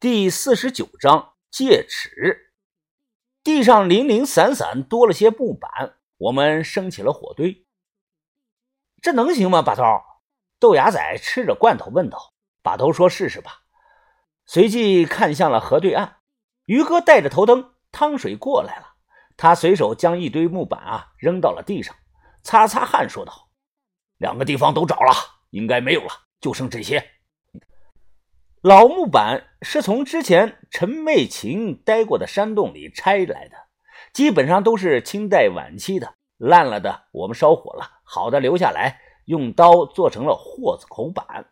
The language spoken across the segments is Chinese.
第四十九章戒尺。地上零零散散多了些木板，我们升起了火堆。这能行吗？把头，豆芽仔吃着罐头问道。把头说：“试试吧。”随即看向了河对岸，于哥带着头灯，汤水过来了。他随手将一堆木板啊扔到了地上，擦擦汗，说道：“两个地方都找了，应该没有了，就剩这些。”老木板是从之前陈媚琴待过的山洞里拆来的，基本上都是清代晚期的，烂了的我们烧火了，好的留下来，用刀做成了货子口板。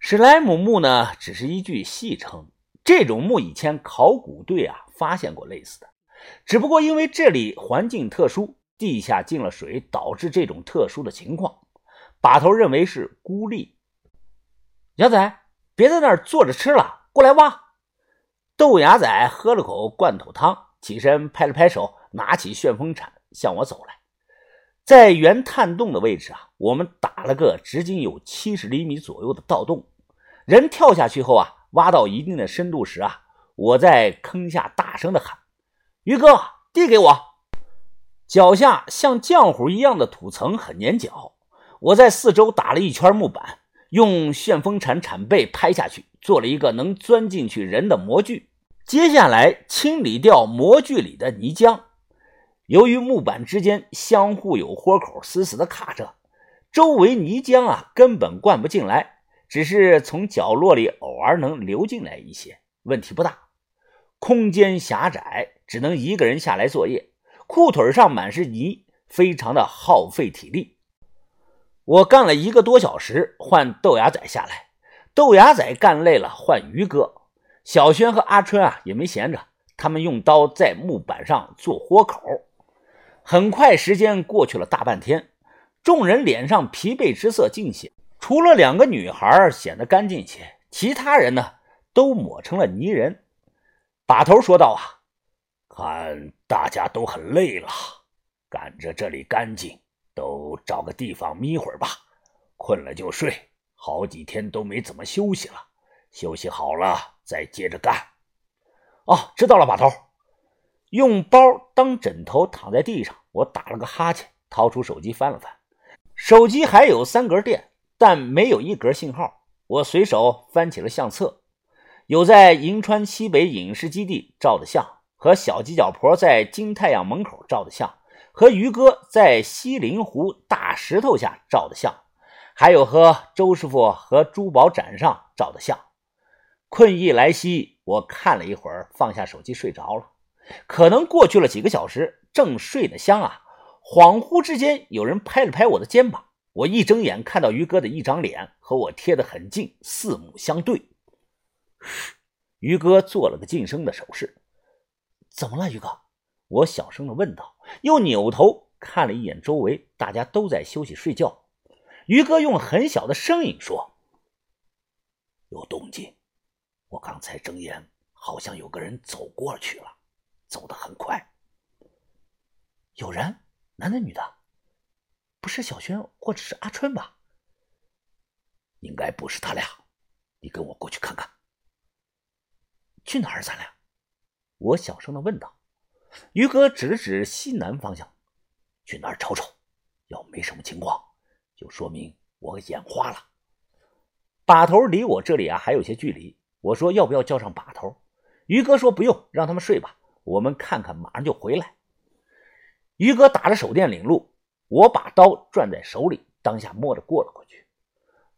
史莱姆木呢，只是一句戏称。这种木以前考古队啊发现过类似的，只不过因为这里环境特殊，地下进了水，导致这种特殊的情况。把头认为是孤立。牙仔，别在那儿坐着吃了，过来挖。豆芽仔喝了口罐头汤，起身拍了拍手，拿起旋风铲向我走来。在原探洞的位置啊，我们打了个直径有七十厘米左右的盗洞。人跳下去后啊，挖到一定的深度时啊，我在坑下大声的喊：“于哥，递给我！”脚下像浆糊一样的土层很粘脚，我在四周打了一圈木板。用旋风铲铲背拍下去，做了一个能钻进去人的模具。接下来清理掉模具里的泥浆。由于木板之间相互有豁口，死死的卡着，周围泥浆啊根本灌不进来，只是从角落里偶尔能流进来一些，问题不大。空间狭窄，只能一个人下来作业，裤腿上满是泥，非常的耗费体力。我干了一个多小时，换豆芽仔下来。豆芽仔干累了，换于哥。小轩和阿春啊也没闲着，他们用刀在木板上做豁口。很快，时间过去了大半天，众人脸上疲惫之色尽显，除了两个女孩显得干净些，其他人呢都抹成了泥人。把头说道：“啊，看大家都很累了，赶着这里干净。”找个地方眯会儿吧，困了就睡。好几天都没怎么休息了，休息好了再接着干。哦，知道了，把头。用包当枕头躺在地上，我打了个哈欠，掏出手机翻了翻，手机还有三格电，但没有一格信号。我随手翻起了相册，有在银川西北影视基地照的相，和小鸡脚婆在金太阳门口照的相。和于哥在西林湖大石头下照的相，还有和周师傅和珠宝展上照的相。困意来袭，我看了一会儿，放下手机睡着了。可能过去了几个小时，正睡得香啊，恍惚之间有人拍了拍我的肩膀。我一睁眼，看到于哥的一张脸和我贴得很近，四目相对。于哥做了个噤声的手势。怎么了，于哥？我小声的问道，又扭头看了一眼周围，大家都在休息睡觉。于哥用很小的声音说：“有动静，我刚才睁眼，好像有个人走过去了，走得很快。有人，男的女的？不是小轩或者是阿春吧？应该不是他俩。你跟我过去看看。去哪儿？咱俩？”我小声的问道。于哥指指西南方向，去那儿瞅瞅。要没什么情况，就说明我眼花了。把头离我这里啊还有些距离。我说要不要叫上把头？于哥说不用，让他们睡吧。我们看看，马上就回来。于哥打着手电领路，我把刀攥在手里，当下摸着过了过去。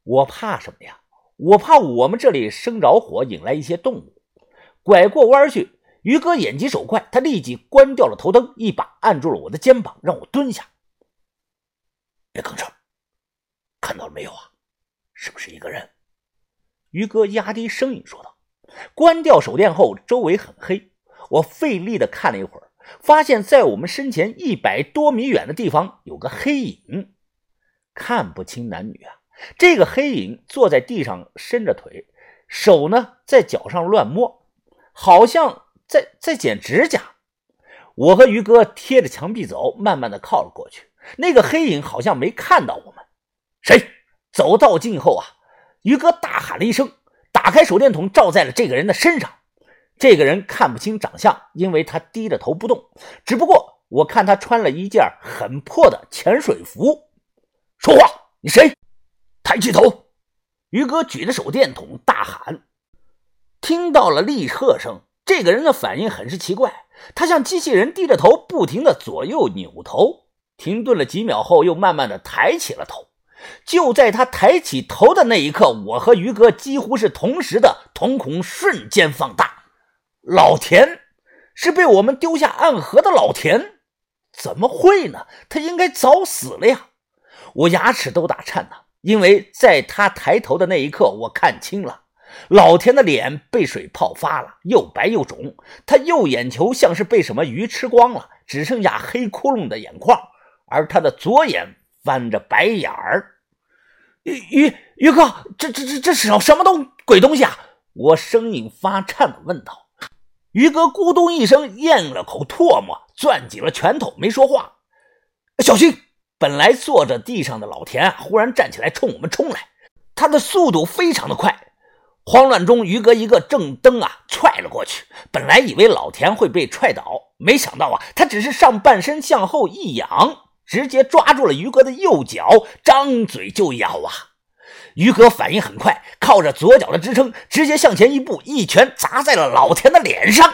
我怕什么呀？我怕我们这里生着火，引来一些动物。拐过弯去。于哥眼疾手快，他立即关掉了头灯，一把按住了我的肩膀，让我蹲下。别吭声，看到了没有啊？是不是一个人？于哥压低声音说道。关掉手电后，周围很黑，我费力的看了一会儿，发现在我们身前一百多米远的地方有个黑影，看不清男女啊。这个黑影坐在地上，伸着腿，手呢在脚上乱摸，好像。在在剪指甲，我和于哥贴着墙壁走，慢慢的靠了过去。那个黑影好像没看到我们。谁？走到近后啊，于哥大喊了一声，打开手电筒照在了这个人的身上。这个人看不清长相，因为他低着头不动。只不过我看他穿了一件很破的潜水服。说话，你谁？抬起头！于哥举着手电筒大喊。听到了厉喝声，这个人的反应很是奇怪，他像机器人低着头，不停的左右扭头，停顿了几秒后，又慢慢的抬起了头。就在他抬起头的那一刻，我和于哥几乎是同时的瞳孔瞬间放大。老田是被我们丢下暗河的老田，怎么会呢？他应该早死了呀！我牙齿都打颤了，因为在他抬头的那一刻，我看清了老田的脸被水泡发了，又白又肿。他右眼球像是被什么鱼吃光了，只剩下黑窟窿的眼眶，而他的左眼翻着白眼儿。鱼鱼鱼哥，这这这这是什么东鬼东西啊？我声音发颤的问道。鱼哥咕咚一声咽了口唾沫，攥紧了拳头，没说话。小心！本来坐着地上的老田啊，忽然站起来冲我们冲来，他的速度非常的快。慌乱中，于哥一个正蹬啊，踹了过去。本来以为老田会被踹倒，没想到啊，他只是上半身向后一仰，直接抓住了于哥的右脚，张嘴就咬啊。于哥反应很快，靠着左脚的支撑，直接向前一步，一拳砸在了老田的脸上。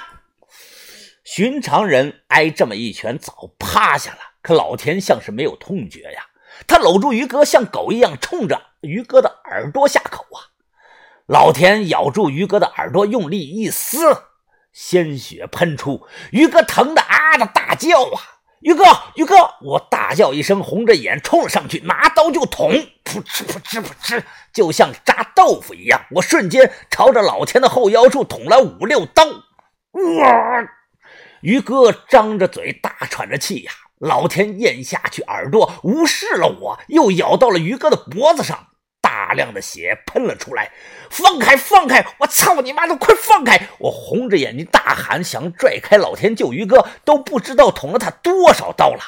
寻常人挨这么一拳早趴下了，可老田像是没有痛觉呀。他搂住于哥，像狗一样冲着于哥的耳朵下口啊！老田咬住于哥的耳朵，用力一撕，鲜血喷出，于哥疼得啊的大叫啊！于哥，于哥！我大叫一声，红着眼冲了上去，拿刀就捅，噗嗤噗嗤噗嗤，就像炸豆腐一样。我瞬间朝着老田的后腰处捅了五六刀。哇！于哥张着嘴，大喘着气呀。老田咽下去耳朵，无视了我，又咬到了于哥的脖子上。大量的血喷了出来，放开，放开！我操你妈的，快放开！我红着眼睛大喊，想拽开老田救于哥，都不知道捅了他多少刀了，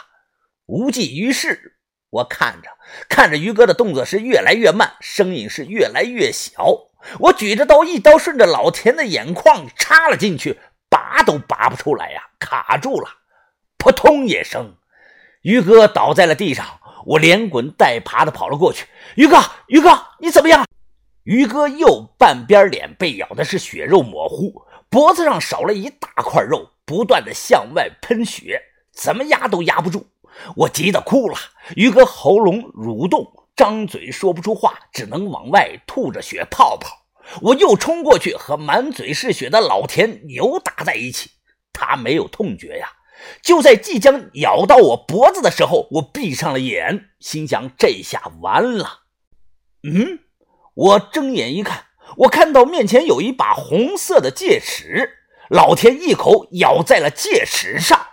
无济于事。我看着 看着于哥的动作是越来越慢，声音是越来越小。我举着刀，一刀顺着老田的眼眶插了进去，拔都拔不出来呀，卡住了。扑通一声，于哥倒在了地上。我连滚带爬的跑了过去，于哥，于哥，你怎么样？于哥右半边脸被咬的是血肉模糊，脖子上少了一大块肉，不断的向外喷血，怎么压都压不住。我急得哭了。于哥喉咙蠕动，张嘴说不出话，只能往外吐着血泡泡。我又冲过去和满嘴是血的老田扭打在一起，他没有痛觉呀。就在即将咬到我脖子的时候，我闭上了眼，心想这下完了。嗯，我睁眼一看，我看到面前有一把红色的戒尺，老天一口咬在了戒尺上。